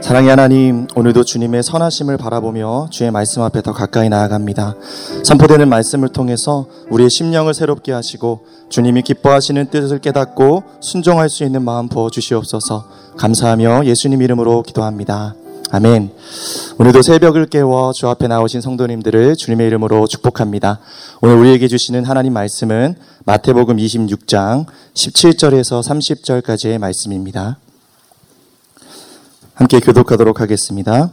사랑의 하나님, 오늘도 주님의 선하심을 바라보며 주의 말씀 앞에 더 가까이 나아갑니다. 선포되는 말씀을 통해서 우리의 심령을 새롭게 하시고 주님이 기뻐하시는 뜻을 깨닫고 순종할 수 있는 마음 부어 주시옵소서 감사하며 예수님 이름으로 기도합니다. 아멘. 오늘도 새벽을 깨워 주 앞에 나오신 성도님들을 주님의 이름으로 축복합니다. 오늘 우리에게 주시는 하나님 말씀은 마태복음 26장 17절에서 30절까지의 말씀입니다. 함께 교독하도록 하겠습니다.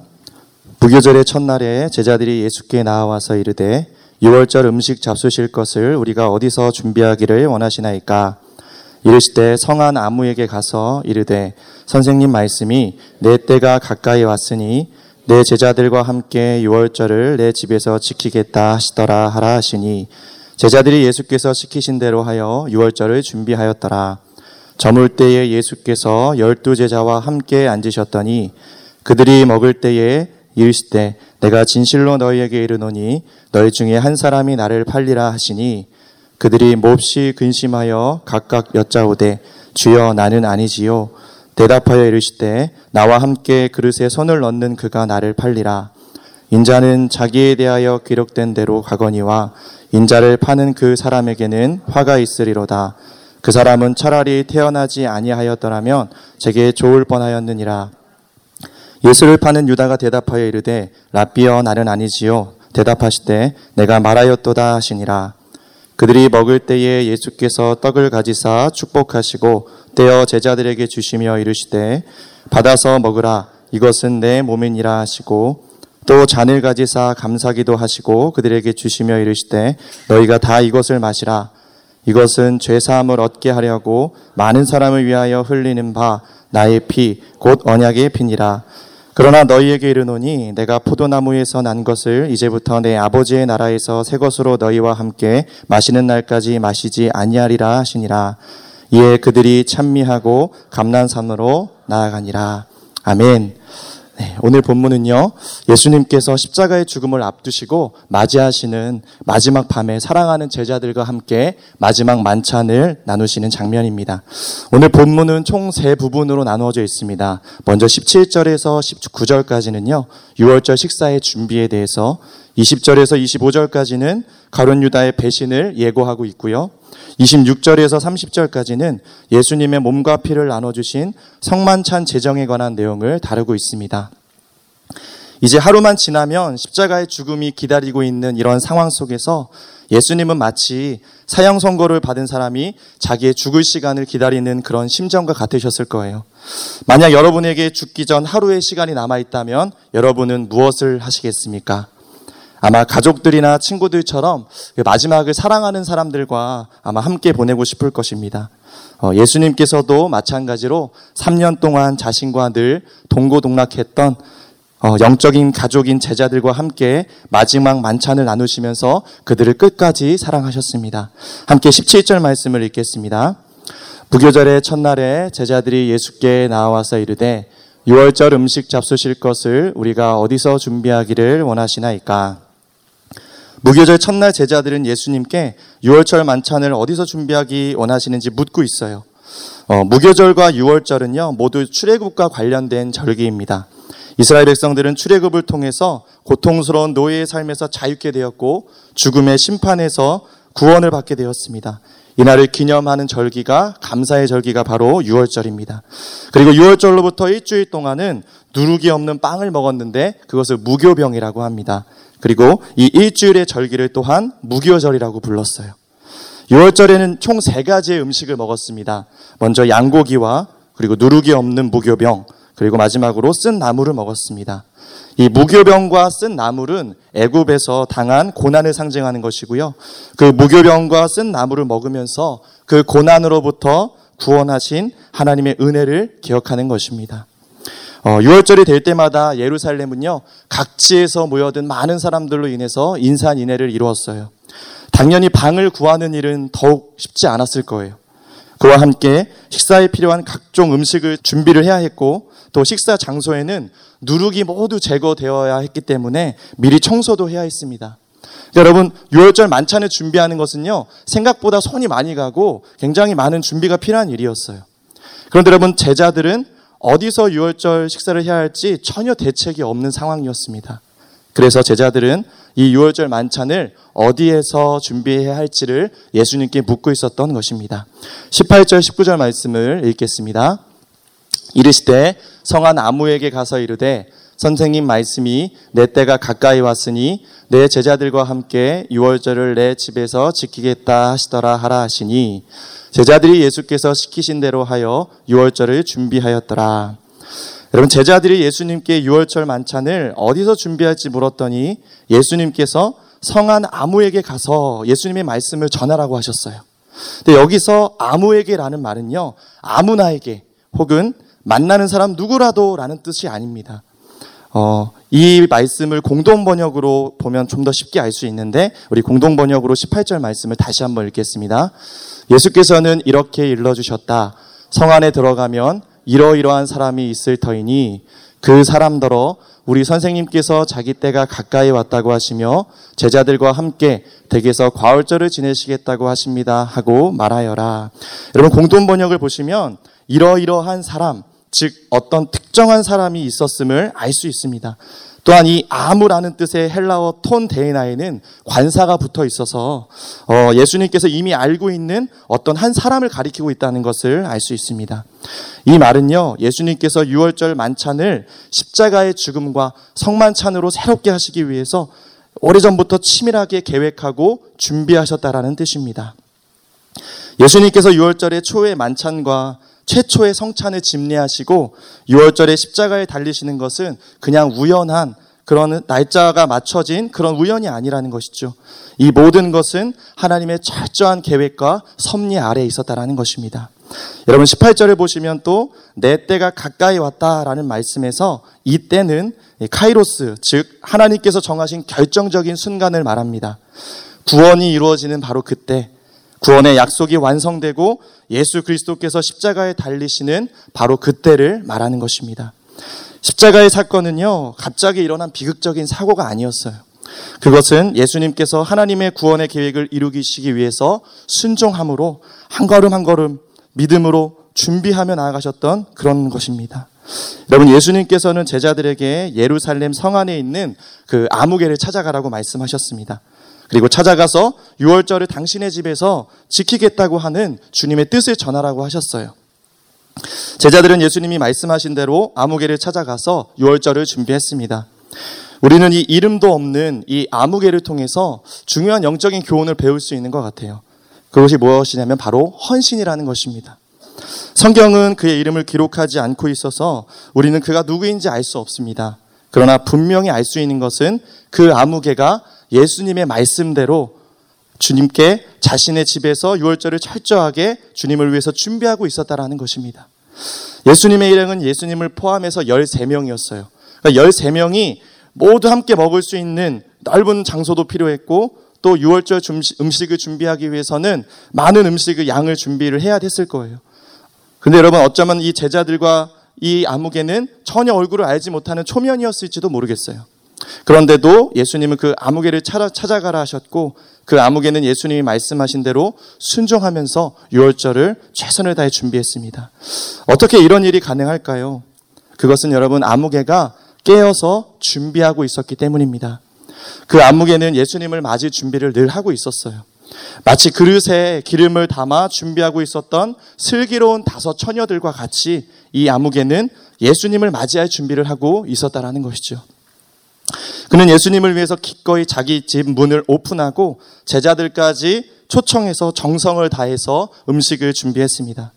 부교절의 첫날에 제자들이 예수께 나와서 이르되 6월절 음식 잡수실 것을 우리가 어디서 준비하기를 원하시나이까 이르시되 성한 아무에게 가서 이르되 선생님 말씀이 내 때가 가까이 왔으니 내 제자들과 함께 6월절을 내 집에서 지키겠다 하시더라 하라 하시니 제자들이 예수께서 시키신 대로 하여 6월절을 준비하였더라. 저물 때에 예수께서 열두 제자와 함께 앉으셨더니 그들이 먹을 때에 이르시되 내가 진실로 너희에게 이르노니 너희 중에 한 사람이 나를 팔리라 하시니 그들이 몹시 근심하여 각각 여짜오되 주여 나는 아니지요. 대답하여 이르시되 나와 함께 그릇에 손을 넣는 그가 나를 팔리라. 인자는 자기에 대하여 기록된 대로 가거니와 인자를 파는 그 사람에게는 화가 있으리로다 그 사람은 차라리 태어나지 아니하였더라면 제게 좋을 뻔하였느니라. 예수를 파는 유다가 대답하여 이르되 라비어 나는 아니지요. 대답하시되 내가 말하였도다 하시니라. 그들이 먹을 때에 예수께서 떡을 가지사 축복하시고 떼어 제자들에게 주시며 이르시되 받아서 먹으라 이것은 내 몸이니라 하시고 또 잔을 가지사 감사기도 하시고 그들에게 주시며 이르시되 너희가 다 이것을 마시라 이것은 죄사함을 얻게 하려고 많은 사람을 위하여 흘리는 바 나의 피 곧 언약의 피니라. 그러나 너희에게 이르노니 내가 포도나무에서 난 것을 이제부터 내 아버지의 나라에서 새 것으로 너희와 함께 마시는 날까지 마시지 아니하리라 하시니라. 이에 그들이 찬미하고 감난산으로 나아가니라. 아멘. 네, 오늘 본문은요, 예수님께서 십자가의 죽음을 앞두시고 맞이하시는 마지막 밤에 사랑하는 제자들과 함께 마지막 만찬을 나누시는 장면입니다. 오늘 본문은 총 세 부분으로 나누어져 있습니다. 먼저 17절에서 19절까지는요, 6월절 식사의 준비에 대해서 20절에서 25절까지는 가론 유다의 배신을 예고하고 있고요. 26절에서 30절까지는 예수님의 몸과 피를 나눠주신 성만찬 제정에 관한 내용을 다루고 있습니다. 이제 하루만 지나면 십자가의 죽음이 기다리고 있는 이런 상황 속에서 예수님은 마치 사형 선고를 받은 사람이 자기의 죽을 시간을 기다리는 그런 심정과 같으셨을 거예요. 만약 여러분에게 죽기 전 하루의 시간이 남아 있다면 여러분은 무엇을 하시겠습니까? 아마 가족들이나 친구들처럼 그 마지막을 사랑하는 사람들과 아마 함께 보내고 싶을 것입니다. 어, 예수님께서도 마찬가지로 3년 동안 자신과 늘 동고동락했던 어, 영적인 가족인 제자들과 함께 마지막 만찬을 나누시면서 그들을 끝까지 사랑하셨습니다. 함께 17절 말씀을 읽겠습니다. 부교절의 첫날에 제자들이 예수께 나와서 이르되 6월절 음식 잡수실 것을 우리가 어디서 준비하기를 원하시나이까? 무교절 첫날 제자들은 예수님께 6월절 만찬을 어디서 준비하기 원하시는지 묻고 있어요. 어, 무교절과 6월절은요 모두 출애굽과 관련된 절기입니다. 이스라엘 백성들은 출애굽을 통해서 고통스러운 노예의 삶에서 자유케 되었고 죽음의 심판에서 구원을 받게 되었습니다. 이날을 기념하는 절기가 감사의 절기가 바로 6월절입니다. 그리고 6월절로부터 일주일 동안은 누룩이 없는 빵을 먹었는데 그것을 무교병이라고 합니다. 그리고 이 일주일의 절기를 또한 무교절이라고 불렀어요. 6월절에는 총 세 가지의 음식을 먹었습니다. 먼저 양고기와 그리고 누룩이 없는 무교병, 그리고 마지막으로 쓴 나물을 먹었습니다. 이 무교병과 쓴 나물은 애굽에서 당한 고난을 상징하는 것이고요. 그 무교병과 쓴 나물을 먹으면서 그 고난으로부터 구원하신 하나님의 은혜를 기억하는 것입니다. 어, 6월절이 될 때마다 예루살렘은요, 각지에서 모여든 많은 사람들로 인해서 인산인해를 이루었어요. 당연히 방을 구하는 일은 더욱 쉽지 않았을 거예요. 그와 함께 식사에 필요한 각종 음식을 준비를 해야 했고, 또 식사 장소에는 누룩이 모두 제거되어야 했기 때문에 미리 청소도 해야 했습니다. 여러분, 6월절 만찬을 준비하는 것은요, 생각보다 손이 많이 가고 굉장히 많은 준비가 필요한 일이었어요. 그런데 여러분, 제자들은 어디서 유월절 식사를 해야 할지 전혀 대책이 없는 상황이었습니다. 그래서 제자들은 이 유월절 만찬을 어디에서 준비해야 할지를 예수님께 묻고 있었던 것입니다. 18절, 19절 말씀을 읽겠습니다. 이르시되 성한 아무에게 가서 이르되 선생님 말씀이 내 때가 가까이 왔으니 내 제자들과 함께 유월절을 내 집에서 지키겠다 하시더라 하라 하시니 제자들이 예수께서 시키신 대로 하여 유월절을 준비하였더라. 여러분 제자들이 예수님께 유월절 만찬을 어디서 준비할지 물었더니 예수님께서 성한 아무에게 가서 예수님의 말씀을 전하라고 하셨어요. 근데 여기서 아무에게라는 말은요 아무나에게 혹은 만나는 사람 누구라도라는 뜻이 아닙니다. 어, 이 말씀을 공동 번역으로 보면 좀 더 쉽게 알 수 있는데 우리 공동 번역으로 18절 말씀을 다시 한번 읽겠습니다. 예수께서는 이렇게 일러 주셨다. 성 안에 들어가면 이러이러한 사람이 있을 터이니 그 사람더러 우리 선생님께서 자기 때가 가까이 왔다고 하시며 제자들과 함께 댁에서 과월절을 지내시겠다고 하십니다 하고 말하여라. 여러분 공동 번역을 보시면 이러이러한 사람 즉 어떤 특정한 사람이 있었음을 알 수 있습니다. 또한 이 아무라는 뜻의 헬라어 톤 데이나에는 관사가 붙어 있어서 어, 예수님께서 이미 알고 있는 어떤 한 사람을 가리키고 있다는 것을 알 수 있습니다. 이 말은요, 예수님께서 유월절 만찬을 십자가의 죽음과 성만찬으로 새롭게 하시기 위해서 오래전부터 치밀하게 계획하고 준비하셨다라는 뜻입니다. 예수님께서 유월절의 초의 만찬과 최초의 성찬을 집례하시고 6월절에 십자가에 달리시는 것은 그냥 우연한 그런 날짜가 맞춰진 그런 우연이 아니라는 것이죠. 이 모든 것은 하나님의 철저한 계획과 섭리 아래에 있었다라는 것입니다. 여러분 18절을 보시면 또 내 때가 가까이 왔다라는 말씀에서 이 때는 카이로스 즉 하나님께서 정하신 결정적인 순간을 말합니다. 구원이 이루어지는 바로 그때 구원의 약속이 완성되고 예수 그리스도께서 십자가에 달리시는 바로 그때를 말하는 것입니다. 십자가의 사건은요, 갑자기 일어난 비극적인 사고가 아니었어요. 그것은 예수님께서 하나님의 구원의 계획을 이루기시기 위해서 순종함으로 한 걸음 한 걸음 믿음으로 준비하며 나아가셨던 그런 것입니다. 여러분, 예수님께서는 제자들에게 예루살렘 성 안에 있는 그 아무개를 찾아가라고 말씀하셨습니다. 그리고 찾아가서 6월절을 당신의 집에서 지키겠다고 하는 주님의 뜻을 전하라고 하셨어요. 제자들은 예수님이 말씀하신 대로 아무개를 찾아가서 6월절을 준비했습니다. 우리는 이 이름도 없는 이 아무개를 통해서 중요한 영적인 교훈을 배울 수 있는 것 같아요. 그것이 무엇이냐면 바로 헌신이라는 것입니다. 성경은 그의 이름을 기록하지 않고 있어서 우리는 그가 누구인지 알 수 없습니다. 그러나 분명히 알 수 있는 것은 그 아무개가 예수님의 말씀대로 주님께 자신의 집에서 유월절을 철저하게 주님을 위해서 준비하고 있었다라는 것입니다. 예수님의 일행은 예수님을 포함해서 13명이었어요. 그러니까 13명이 모두 함께 먹을 수 있는 넓은 장소도 필요했고 또 유월절 음식을 준비하기 위해서는 많은 음식의 양을 준비를 해야 됐을 거예요. 근데 여러분 어쩌면 이 제자들과 이 아무개는 전혀 얼굴을 알지 못하는 초면이었을지도 모르겠어요. 그런데도 예수님은 그 아무개를 찾아가라 하셨고 그 아무개는 예수님이 말씀하신 대로 순종하면서 유월절을 최선을 다해 준비했습니다. 어떻게 이런 일이 가능할까요? 그것은 여러분 아무개가 깨어서 준비하고 있었기 때문입니다. 그 아무개는 예수님을 맞을 준비를 늘 하고 있었어요. 마치 그릇에 기름을 담아 준비하고 있었던 슬기로운 다섯 처녀들과 같이 이 아무개는 예수님을 맞이할 준비를 하고 있었다라는 것이죠. 그는 예수님을 위해서 기꺼이 자기 집 문을 오픈하고 제자들까지 초청해서 정성을 다해서 음식을 준비했습니다.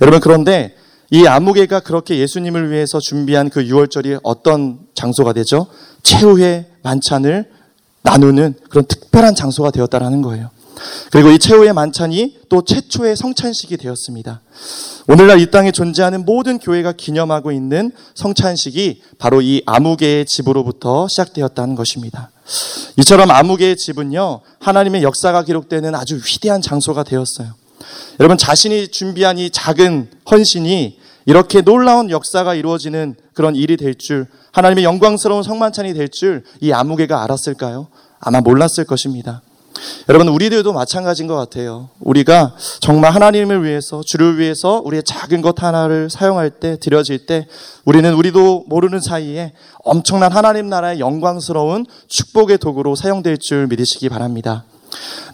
여러분 그런데 이 아무개가 그렇게 예수님을 위해서 준비한 그 6월절이 어떤 장소가 되죠? 최후의 만찬을 나누는 그런 특별한 장소가 되었다라는 거예요. 그리고 이 최후의 만찬이 또 최초의 성찬식이 되었습니다. 오늘날 이 땅에 존재하는 모든 교회가 기념하고 있는 성찬식이 바로 이 아무개의 집으로부터 시작되었다는 것입니다. 이처럼 아무개의 집은요, 하나님의 역사가 기록되는 아주 위대한 장소가 되었어요. 여러분, 자신이 준비한 이 작은 헌신이 이렇게 놀라운 역사가 이루어지는 그런 일이 될 줄, 하나님의 영광스러운 성만찬이 될 줄이 아무개가 알았을까요? 아마 몰랐을 것입니다. 여러분, 우리들도 마찬가지인 것 같아요. 우리가 정말 하나님을 위해서, 주를 위해서 우리의 작은 것 하나를 사용할 때, 드려질 때, 우리는 우리도 모르는 사이에 엄청난 하나님 나라의 영광스러운 축복의 도구로 사용될 줄 믿으시기 바랍니다.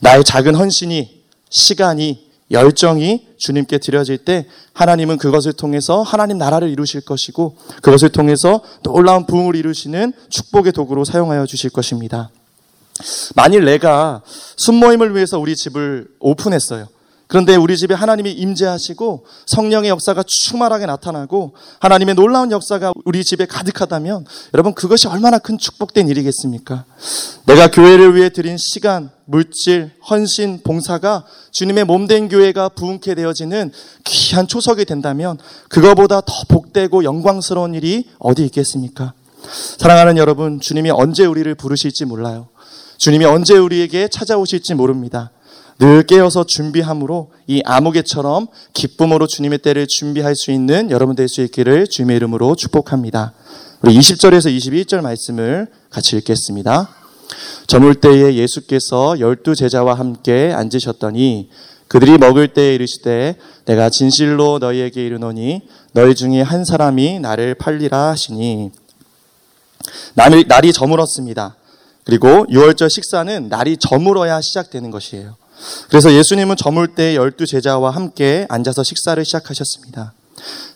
나의 작은 헌신이, 시간이, 열정이 주님께 드려질 때 하나님은 그것을 통해서 하나님 나라를 이루실 것이고 그것을 통해서 놀라운 부흥을 이루시는 축복의 도구로 사용하여 주실 것입니다. 만일 내가 순모임을 위해서 우리 집을 오픈했어요. 그런데 우리 집에 하나님이 임재하시고 성령의 역사가 충만하게 나타나고 하나님의 놀라운 역사가 우리 집에 가득하다면 여러분 그것이 얼마나 큰 축복된 일이겠습니까? 내가 교회를 위해 드린 시간, 물질, 헌신, 봉사가 주님의 몸된 교회가 부흥케 되어지는 귀한 초석이 된다면 그거보다 더 복되고 영광스러운 일이 어디 있겠습니까? 사랑하는 여러분, 주님이 언제 우리를 부르실지 몰라요. 주님이 언제 우리에게 찾아오실지 모릅니다. 늘 깨어서 준비함으로 이 아무개처럼 기쁨으로 주님의 때를 준비할 수 있는 여러분 될 수 있기를 주님의 이름으로 축복합니다. 우리 20절에서 21절 말씀을 같이 읽겠습니다. 저물 때에 예수께서 열두 제자와 함께 앉으셨더니 그들이 먹을 때에 이르시되 내가 진실로 너희에게 이르노니 너희 중에 한 사람이 나를 팔리라 하시니 날이 저물었습니다. 그리고 6월절 식사는 날이 저물어야 시작되는 것이에요. 그래서 예수님은 저물 때 열두 제자와 함께 앉아서 식사를 시작하셨습니다.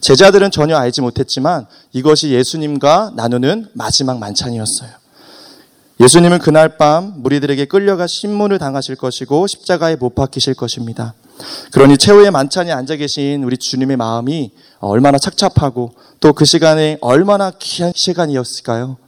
제자들은 전혀 알지 못했지만 이것이 예수님과 나누는 마지막 만찬이었어요. 예수님은 그날 밤 무리들에게 끌려가 신문을 당하실 것이고 십자가에 못 박히실 것입니다. 그러니 최후의 만찬에 앉아 계신 우리 주님의 마음이 얼마나 착잡하고 또 그 시간에 얼마나 귀한 시간이었을까요?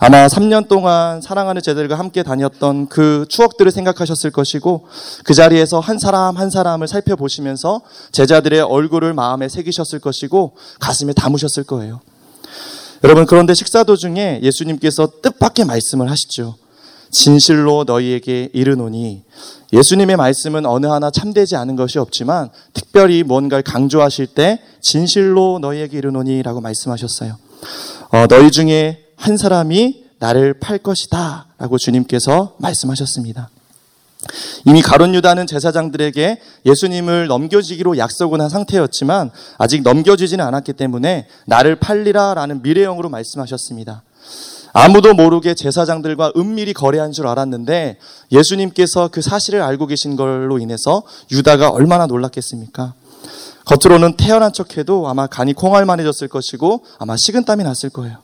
아마 3년 동안 사랑하는 제자들과 함께 다녔던 그 추억들을 생각하셨을 것이고 그 자리에서 한 사람 한 사람을 살펴보시면서 제자들의 얼굴을 마음에 새기셨을 것이고 가슴에 담으셨을 거예요. 여러분 그런데 식사 도중에 예수님께서 뜻밖의 말씀을 하시죠. 진실로 너희에게 이르노니 예수님의 말씀은 어느 하나 참되지 않은 것이 없지만 특별히 뭔가를 강조하실 때 진실로 너희에게 이르노니라고 말씀하셨어요. 어, 너희 중에 한 사람이 나를 팔 것이다. 라고 주님께서 말씀하셨습니다. 이미 가론 유다는 제사장들에게 예수님을 넘겨주기로 약속은 한 상태였지만 아직 넘겨주지는 않았기 때문에 나를 팔리라 라는 미래형으로 말씀하셨습니다. 아무도 모르게 제사장들과 은밀히 거래한 줄 알았는데 예수님께서 그 사실을 알고 계신 걸로 인해서 유다가 얼마나 놀랐겠습니까? 겉으로는 태어난 척해도 아마 간이 콩알만해졌을 것이고 아마 식은땀이 났을 거예요.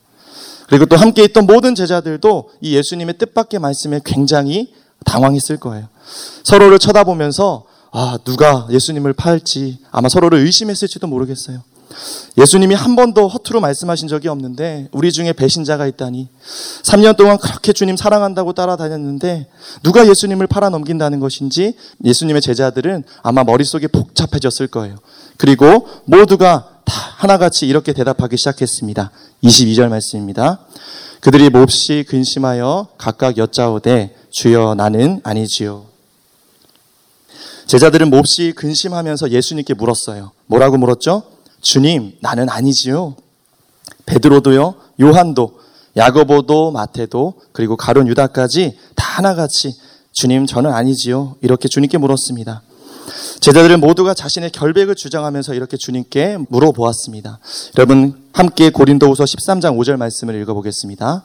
그리고 또 함께 있던 모든 제자들도 이 예수님의 뜻밖의 말씀에 굉장히 당황했을 거예요. 서로를 쳐다보면서 아, 누가 예수님을 팔지 아마 서로를 의심했을지도 모르겠어요. 예수님이 한 번도 허투루 말씀하신 적이 없는데 우리 중에 배신자가 있다니 3년 동안 그렇게 주님 사랑한다고 따라다녔는데 누가 예수님을 팔아 넘긴다는 것인지 예수님의 제자들은 아마 머릿속에 복잡해졌을 거예요. 그리고 모두가 다 하나같이 이렇게 대답하기 시작했습니다. 22절 말씀입니다. 그들이 몹시 근심하여 각각 여짜오되 주여 나는 아니지요. 제자들은 몹시 근심하면서 예수님께 물었어요. 뭐라고 물었죠? 주님, 나는 아니지요. 베드로도요, 요한도, 야고보도, 마태도, 그리고 가론 유다까지 다 하나같이 주님, 저는 아니지요. 이렇게 주님께 물었습니다. 제자들은 모두가 자신의 결백을 주장하면서 이렇게 주님께 물어보았습니다. 여러분 함께 고린도후서 13장 5절 말씀을 읽어보겠습니다.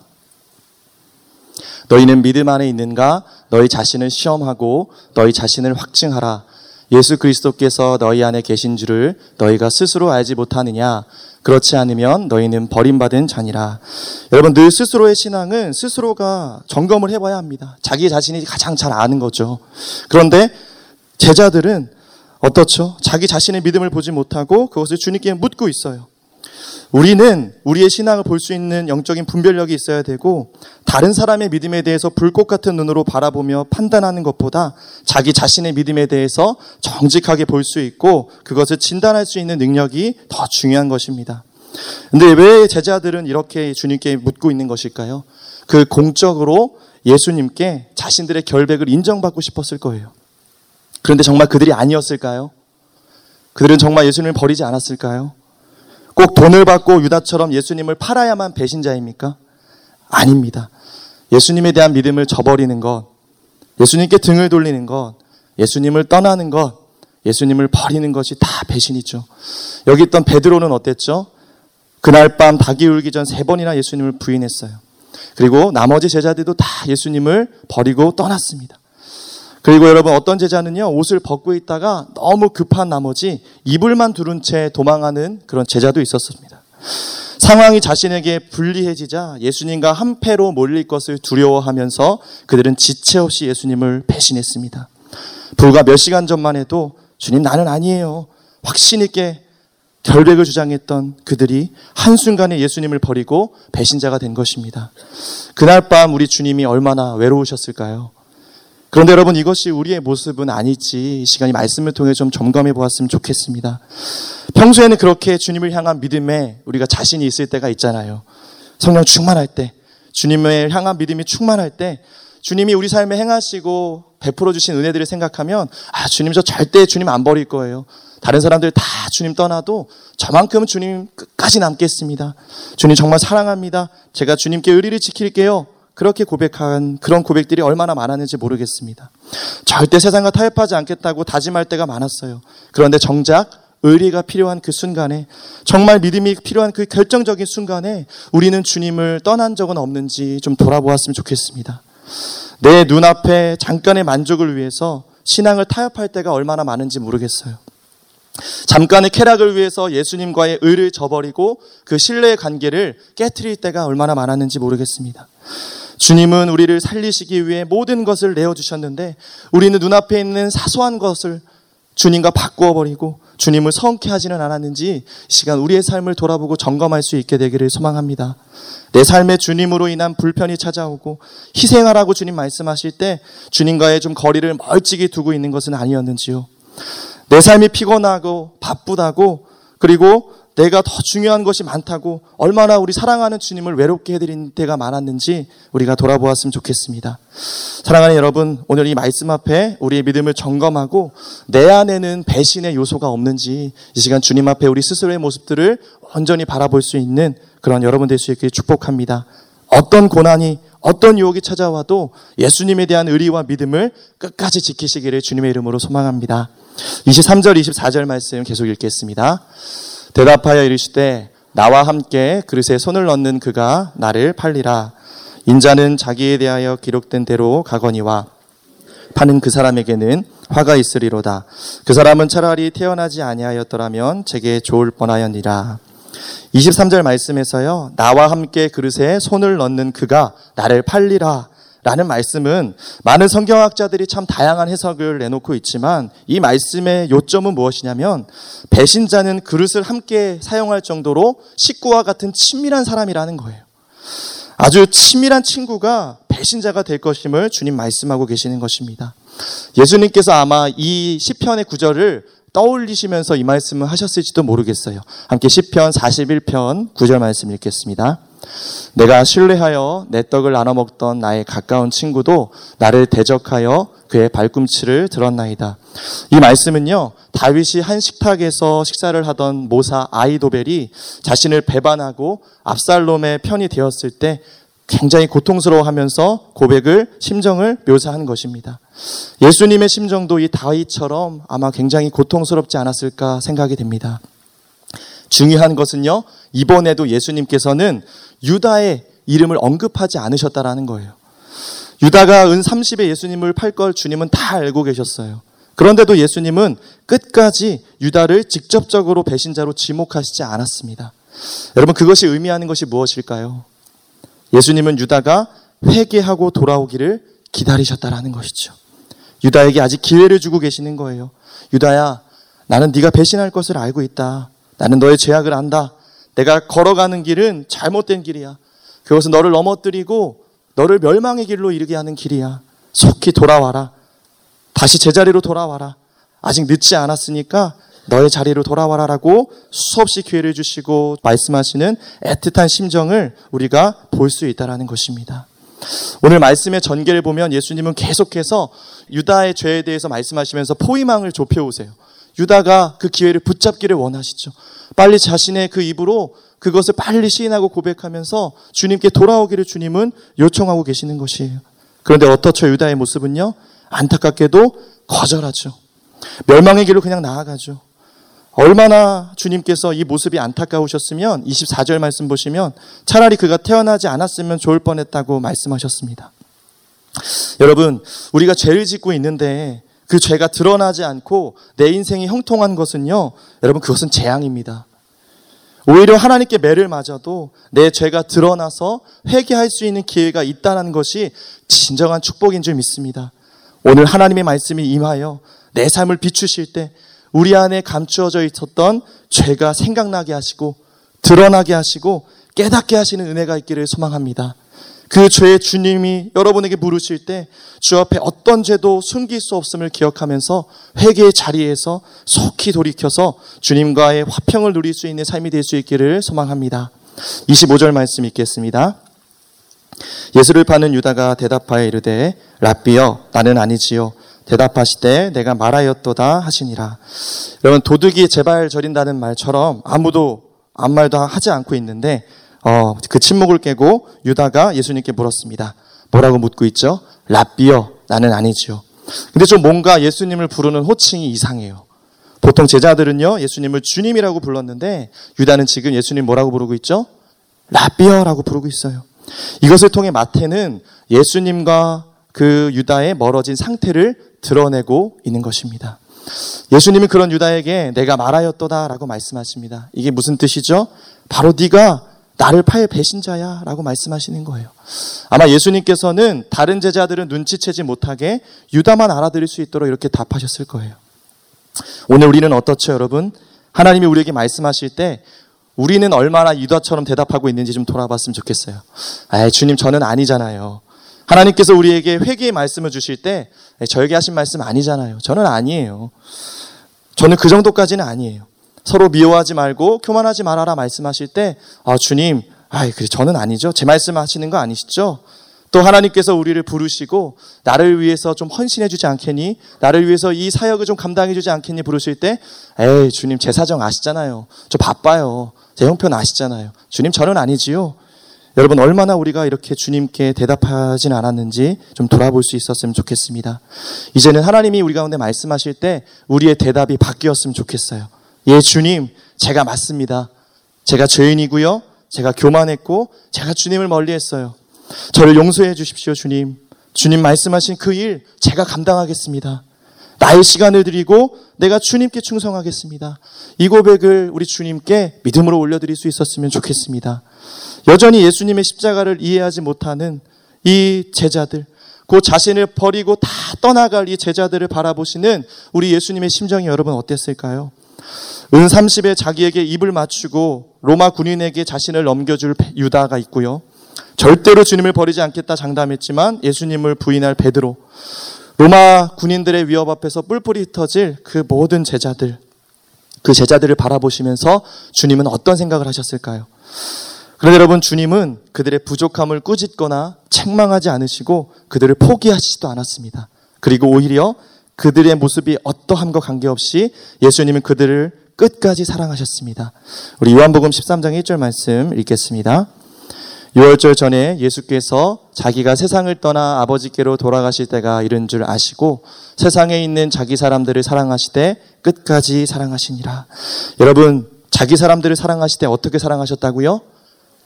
너희는 믿음 안에 있는가? 너희 자신을 시험하고 너희 자신을 확증하라. 예수 그리스도께서 너희 안에 계신 줄을 너희가 스스로 알지 못하느냐? 그렇지 않으면 너희는 버림받은 자니라. 여러분 늘 스스로의 신앙은 스스로가 점검을 해봐야 합니다. 자기 자신이 가장 잘 아는 거죠. 그런데 제자들은 어떻죠? 자기 자신의 믿음을 보지 못하고 그것을 주님께 묻고 있어요. 우리는 우리의 신앙을 볼 수 있는 영적인 분별력이 있어야 되고 다른 사람의 믿음에 대해서 불꽃 같은 눈으로 바라보며 판단하는 것보다 자기 자신의 믿음에 대해서 정직하게 볼 수 있고 그것을 진단할 수 있는 능력이 더 중요한 것입니다. 근데 왜 제자들은 이렇게 주님께 묻고 있는 것일까요? 그 공적으로 예수님께 자신들의 결백을 인정받고 싶었을 거예요. 그런데 정말 그들이 아니었을까요? 그들은 정말 예수님을 버리지 않았을까요? 꼭 돈을 받고 유다처럼 예수님을 팔아야만 배신자입니까? 아닙니다. 예수님에 대한 믿음을 저버리는 것, 예수님께 등을 돌리는 것, 예수님을 떠나는 것, 예수님을 버리는 것이 다 배신이죠. 여기 있던 베드로는 어땠죠? 그날 밤 닭이 울기 전 세 번이나 예수님을 부인했어요. 그리고 나머지 제자들도 다 예수님을 버리고 떠났습니다. 그리고 여러분 어떤 제자는요 옷을 벗고 있다가 너무 급한 나머지 이불만 두른 채 도망하는 그런 제자도 있었습니다. 상황이 자신에게 불리해지자 예수님과 한패로 몰릴 것을 두려워하면서 그들은 지체 없이 예수님을 배신했습니다. 불과 몇 시간 전만 해도 주님 나는 아니에요. 확신 있게 결백을 주장했던 그들이 한순간에 예수님을 버리고 배신자가 된 것입니다. 그날 밤 우리 주님이 얼마나 외로우셨을까요? 그런데 여러분 이것이 우리의 모습은 아닐지 이 시간이 말씀을 통해 좀 점검해 보았으면 좋겠습니다. 평소에는 그렇게 주님을 향한 믿음에 우리가 자신이 있을 때가 있잖아요. 성령 충만할 때, 주님을 향한 믿음이 충만할 때, 주님이 우리 삶에 행하시고 베풀어 주신 은혜들을 생각하면 아 주님 저 절대 주님 안 버릴 거예요. 다른 사람들 다 주님 떠나도 저만큼은 주님 끝까지 남겠습니다. 주님 정말 사랑합니다. 제가 주님께 의리를 지킬게요. 그렇게 고백한 그런 고백들이 얼마나 많았는지 모르겠습니다. 절대 세상과 타협하지 않겠다고 다짐할 때가 많았어요. 그런데 정작 의리가 필요한 그 순간에 정말 믿음이 필요한 그 결정적인 순간에 우리는 주님을 떠난 적은 없는지 좀 돌아보았으면 좋겠습니다. 내 눈앞에 잠깐의 만족을 위해서 신앙을 타협할 때가 얼마나 많은지 모르겠어요. 잠깐의 쾌락을 위해서 예수님과의 의를 저버리고 그 신뢰의 관계를 깨뜨릴 때가 얼마나 많았는지 모르겠습니다. 주님은 우리를 살리시기 위해 모든 것을 내어주셨는데 우리는 눈앞에 있는 사소한 것을 주님과 바꾸어 버리고 주님을 성케 하지는 않았는지 시간 우리의 삶을 돌아보고 점검할 수 있게 되기를 소망합니다. 내 삶에 주님으로 인한 불편이 찾아오고 희생하라고 주님 말씀하실 때 주님과의 좀 거리를 멀찍이 두고 있는 것은 아니었는지요. 내 삶이 피곤하고 바쁘다고 그리고 내가 더 중요한 것이 많다고 얼마나 우리 사랑하는 주님을 외롭게 해드린 때가 많았는지 우리가 돌아보았으면 좋겠습니다. 사랑하는 여러분, 오늘 이 말씀 앞에 우리의 믿음을 점검하고 내 안에는 배신의 요소가 없는지 이 시간 주님 앞에 우리 스스로의 모습들을 온전히 바라볼 수 있는 그런 여러분 될 수 있기를 축복합니다. 어떤 고난이 어떤 유혹이 찾아와도 예수님에 대한 의리와 믿음을 끝까지 지키시기를 주님의 이름으로 소망합니다. 23절, 24절 말씀 계속 읽겠습니다. 대답하여 이르시되 나와 함께 그릇에 손을 넣는 그가 나를 팔리라. 인자는 자기에 대하여 기록된 대로 가거니와 파는 그 사람에게는 화가 있으리로다. 그 사람은 차라리 태어나지 아니하였더라면 제게 좋을 뻔하였니라. 23절 말씀에서요. 나와 함께 그릇에 손을 넣는 그가 나를 팔리라. 라는 말씀은 많은 성경학자들이 참 다양한 해석을 내놓고 있지만 이 말씀의 요점은 무엇이냐면 배신자는 그릇을 함께 사용할 정도로 식구와 같은 친밀한 사람이라는 거예요. 아주 친밀한 친구가 배신자가 될 것임을 주님 말씀하고 계시는 것입니다. 예수님께서 아마 이 시편의 구절을 떠올리시면서 이 말씀을 하셨을지도 모르겠어요. 함께 시편 41편 9절 말씀 읽겠습니다. 내가 신뢰하여 내 떡을 나눠 먹던 나의 가까운 친구도 나를 대적하여 그의 발꿈치를 들었나이다. 이 말씀은요, 다윗이 한 식탁에서 식사를 하던 모사 아이도벨이 자신을 배반하고 압살롬의 편이 되었을 때 굉장히 고통스러워하면서 고백을 심정을 묘사한 것입니다. 예수님의 심정도 이 다윗처럼 아마 굉장히 고통스럽지 않았을까 생각이 됩니다. 중요한 것은요, 이번에도 예수님께서는 유다의 이름을 언급하지 않으셨다라는 거예요. 유다가 은 30에 예수님을 팔 걸 주님은 다 알고 계셨어요. 그런데도 예수님은 끝까지 유다를 직접적으로 배신자로 지목하시지 않았습니다. 여러분, 그것이 의미하는 것이 무엇일까요? 예수님은 유다가 회개하고 돌아오기를 기다리셨다라는 것이죠. 유다에게 아직 기회를 주고 계시는 거예요. 유다야, 나는 네가 배신할 것을 알고 있다. 나는 너의 죄악을 안다. 내가 걸어가는 길은 잘못된 길이야. 그것은 너를 넘어뜨리고 너를 멸망의 길로 이르게 하는 길이야. 속히 돌아와라. 다시 제자리로 돌아와라. 아직 늦지 않았으니까 너의 자리로 돌아와라라고 수없이 기회를 주시고 말씀하시는 애틋한 심정을 우리가 볼 수 있다라는 것입니다. 오늘 말씀의 전개를 보면 예수님은 계속해서 유다의 죄에 대해서 말씀하시면서 포위망을 좁혀오세요. 유다가 그 기회를 붙잡기를 원하시죠. 빨리 자신의 그 입으로 그것을 빨리 시인하고 고백하면서 주님께 돌아오기를 주님은 요청하고 계시는 것이에요. 그런데 어떻죠? 유다의 모습은요? 안타깝게도 거절하죠. 멸망의 길로 그냥 나아가죠. 얼마나 주님께서 이 모습이 안타까우셨으면 24절 말씀 보시면 차라리 그가 태어나지 않았으면 좋을 뻔했다고 말씀하셨습니다. 여러분, 우리가 죄를 짓고 있는데 그 죄가 드러나지 않고 내 인생이 형통한 것은요, 여러분, 그것은 재앙입니다. 오히려 하나님께 매를 맞아도 내 죄가 드러나서 회개할 수 있는 기회가 있다는 것이 진정한 축복인 줄 믿습니다. 오늘 하나님의 말씀이 임하여 내 삶을 비추실 때 우리 안에 감추어져 있었던 죄가 생각나게 하시고 드러나게 하시고 깨닫게 하시는 은혜가 있기를 소망합니다. 그 죄의 주님이 여러분에게 물으실 때 주 앞에 어떤 죄도 숨길 수 없음을 기억하면서 회개의 자리에서 속히 돌이켜서 주님과의 화평을 누릴 수 있는 삶이 될 수 있기를 소망합니다. 25절 말씀 읽겠습니다. 예수를 파는 유다가 대답하여 이르되 랍비여 나는 아니지요 대답하시되 내가 말하였도다 하시니라. 여러분 도둑이 제발 저린다는 말처럼 아무도 아무 말도 하지 않고 있는데 어, 그 침묵을 깨고 유다가 예수님께 물었습니다. 뭐라고 묻고 있죠? 랍비여 나는 아니지요. 근데 좀 뭔가 예수님을 부르는 호칭이 이상해요. 보통 제자들은요 예수님을 주님이라고 불렀는데 유다는 지금 예수님 뭐라고 부르고 있죠? 랍비여라고 부르고 있어요. 이것을 통해 마태는 예수님과 그 유다의 멀어진 상태를 드러내고 있는 것입니다. 예수님이 그런 유다에게 내가 말하였도다라고 말씀하십니다. 이게 무슨 뜻이죠? 바로 네가 나를 팔 배신자야 라고 말씀하시는 거예요. 아마 예수님께서는 다른 제자들은 눈치채지 못하게 유다만 알아들을 수 있도록 이렇게 답하셨을 거예요. 오늘 우리는 어떻죠, 여러분? 하나님이 우리에게 말씀하실 때 우리는 얼마나 유다처럼 대답하고 있는지 좀 돌아봤으면 좋겠어요. 아, 주님 저는 아니잖아요. 하나님께서 우리에게 회개의 말씀을 주실 때 저에게 하신 말씀 아니잖아요. 저는 아니에요. 저는 그 정도까지는 아니에요. 서로 미워하지 말고 교만하지 말아라 말씀하실 때 아, 주님, 아, 그래 저는 아니죠. 제 말씀 하시는 거 아니시죠? 또 하나님께서 우리를 부르시고 나를 위해서 좀 헌신해 주지 않겠니? 나를 위해서 이 사역을 좀 감당해 주지 않겠니? 부르실 때 에이, 주님 제 사정 아시잖아요. 저 바빠요. 제 형편 아시잖아요. 주님 저는 아니지요. 여러분 얼마나 우리가 이렇게 주님께 대답하진 않았는지 좀 돌아볼 수 있었으면 좋겠습니다. 이제는 하나님이 우리 가운데 말씀하실 때 우리의 대답이 바뀌었으면 좋겠어요. 예, 주님, 제가 맞습니다. 제가 죄인이고요. 제가 교만했고 제가 주님을 멀리 했어요. 저를 용서해 주십시오, 주님. 주님 말씀하신 그 일 제가 감당하겠습니다. 나의 시간을 드리고 내가 주님께 충성하겠습니다. 이 고백을 우리 주님께 믿음으로 올려드릴 수 있었으면 좋겠습니다. 여전히 예수님의 십자가를 이해하지 못하는 이 제자들, 그 자신을 버리고 다 떠나갈 이 제자들을 바라보시는 우리 예수님의 심정이 여러분 어땠을까요? 은 30에 자기에게 입을 맞추고 로마 군인에게 자신을 넘겨줄 유다가 있고요. 절대로 주님을 버리지 않겠다 장담했지만 예수님을 부인할 베드로, 로마 군인들의 위협 앞에서 뿔뿔이 흩어질 그 모든 제자들, 그 제자들을 바라보시면서 주님은 어떤 생각을 하셨을까요? 그런데 여러분, 주님은 그들의 부족함을 꾸짖거나 책망하지 않으시고 그들을 포기하시지도 않았습니다. 그리고 오히려 그들의 모습이 어떠함과 관계없이 예수님은 그들을 끝까지 사랑하셨습니다. 우리 요한복음 13장 1절 말씀 읽겠습니다. 6월절 전에 예수께서 자기가 세상을 떠나 아버지께로 돌아가실 때가 이른 줄 아시고 세상에 있는 자기 사람들을 사랑하시되 끝까지 사랑하시니라. 여러분, 자기 사람들을 사랑하실 때 어떻게 사랑하셨다고요?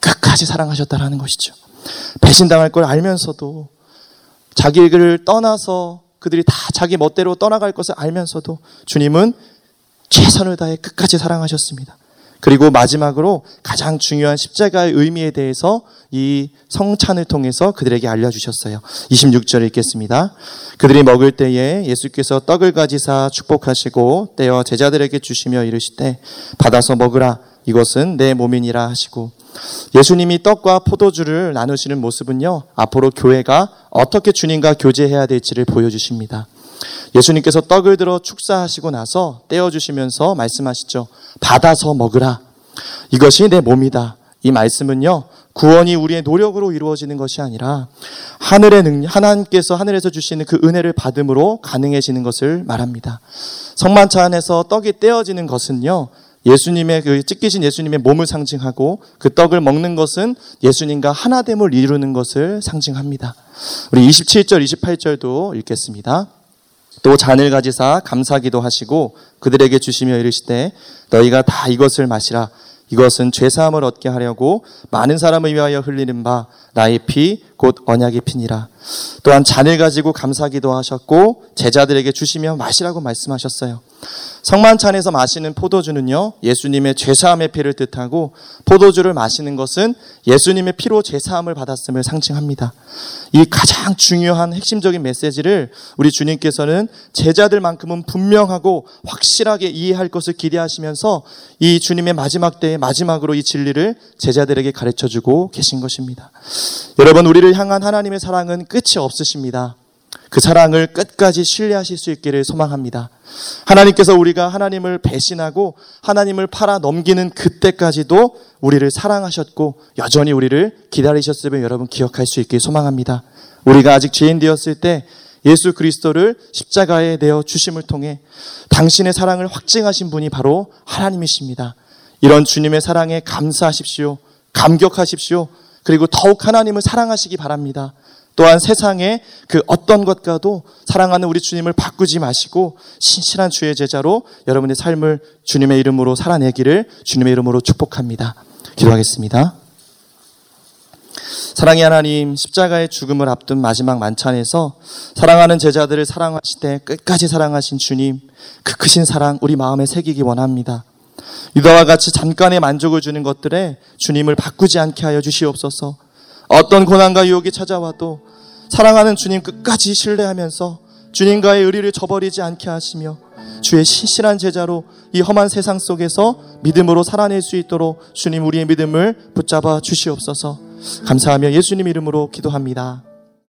끝까지 사랑하셨다라는 것이죠. 배신당할 걸 알면서도 자기를 떠나서 그들이 다 자기 멋대로 떠나갈 것을 알면서도 주님은 최선을 다해 끝까지 사랑하셨습니다. 그리고 마지막으로 가장 중요한 십자가의 의미에 대해서 이 성찬을 통해서 그들에게 알려주셨어요. 26절 읽겠습니다. 그들이 먹을 때에 예수께서 떡을 가지사 축복하시고 떼어 제자들에게 주시며 이르시되 받아서 먹으라 이것은 내 몸이니라 하시고 예수님이 떡과 포도주를 나누시는 모습은요 앞으로 교회가 어떻게 주님과 교제해야 될지를 보여주십니다. 예수님께서 떡을 들어 축사하시고 나서 떼어주시면서 말씀하시죠. 받아서 먹으라. 이것이 내 몸이다. 이 말씀은요, 구원이 우리의 노력으로 이루어지는 것이 아니라 하늘의 능력, 하나님께서 하늘에서 주시는 그 은혜를 받음으로 가능해지는 것을 말합니다. 성만차 안에서 떡이 떼어지는 것은요, 예수님의 그 찢기신 예수님의 몸을 상징하고 그 떡을 먹는 것은 예수님과 하나됨을 이루는 것을 상징합니다. 우리 27절, 28절도 읽겠습니다. 또 잔을 가지사 감사기도 하시고 그들에게 주시며 이르시되 너희가 다 이것을 마시라 이것은 죄 사함을 얻게 하려고 많은 사람을 위하여 흘리는 바 나의 피 곧 언약의 피니라. 또한 잔을 가지고 감사기도 하셨고 제자들에게 주시며 마시라고 말씀하셨어요. 성만찬에서 마시는 포도주는요, 예수님의 죄사함의 피를 뜻하고 포도주를 마시는 것은 예수님의 피로 죄사함을 받았음을 상징합니다. 이 가장 중요한 핵심적인 메시지를 우리 주님께서는 제자들만큼은 분명하고 확실하게 이해할 것을 기대하시면서 이 주님의 마지막 때의 마지막으로 이 진리를 제자들에게 가르쳐 주고 계신 것입니다. 여러분, 우리를 향한 하나님의 사랑은 끝이 없으십니다. 그 사랑을 끝까지 신뢰하실 수 있기를 소망합니다. 하나님께서 우리가 하나님을 배신하고 하나님을 팔아 넘기는 그때까지도 우리를 사랑하셨고 여전히 우리를 기다리셨음을 여러분 기억할 수 있길 소망합니다. 우리가 아직 죄인 되었을 때 예수 그리스도를 십자가에 내어 주심을 통해 당신의 사랑을 확증하신 분이 바로 하나님이십니다. 이런 주님의 사랑에 감사하십시오. 감격하십시오. 그리고 더욱 하나님을 사랑하시기 바랍니다. 또한 세상의 그 어떤 것과도 사랑하는 우리 주님을 바꾸지 마시고 신실한 주의 제자로 여러분의 삶을 주님의 이름으로 살아내기를 주님의 이름으로 축복합니다. 기도하겠습니다. 사랑의 하나님, 십자가의 죽음을 앞둔 마지막 만찬에서 사랑하는 제자들을 사랑하시되 끝까지 사랑하신 주님, 그 크신 사랑 우리 마음에 새기기 원합니다. 유다와 같이 잠깐의 만족을 주는 것들에 주님을 바꾸지 않게 하여 주시옵소서. 어떤 고난과 유혹이 찾아와도 사랑하는 주님 끝까지 신뢰하면서 주님과의 의리를 저버리지 않게 하시며 주의 신실한 제자로 이 험한 세상 속에서 믿음으로 살아낼 수 있도록 주님 우리의 믿음을 붙잡아 주시옵소서. 감사하며 예수님 이름으로 기도합니다.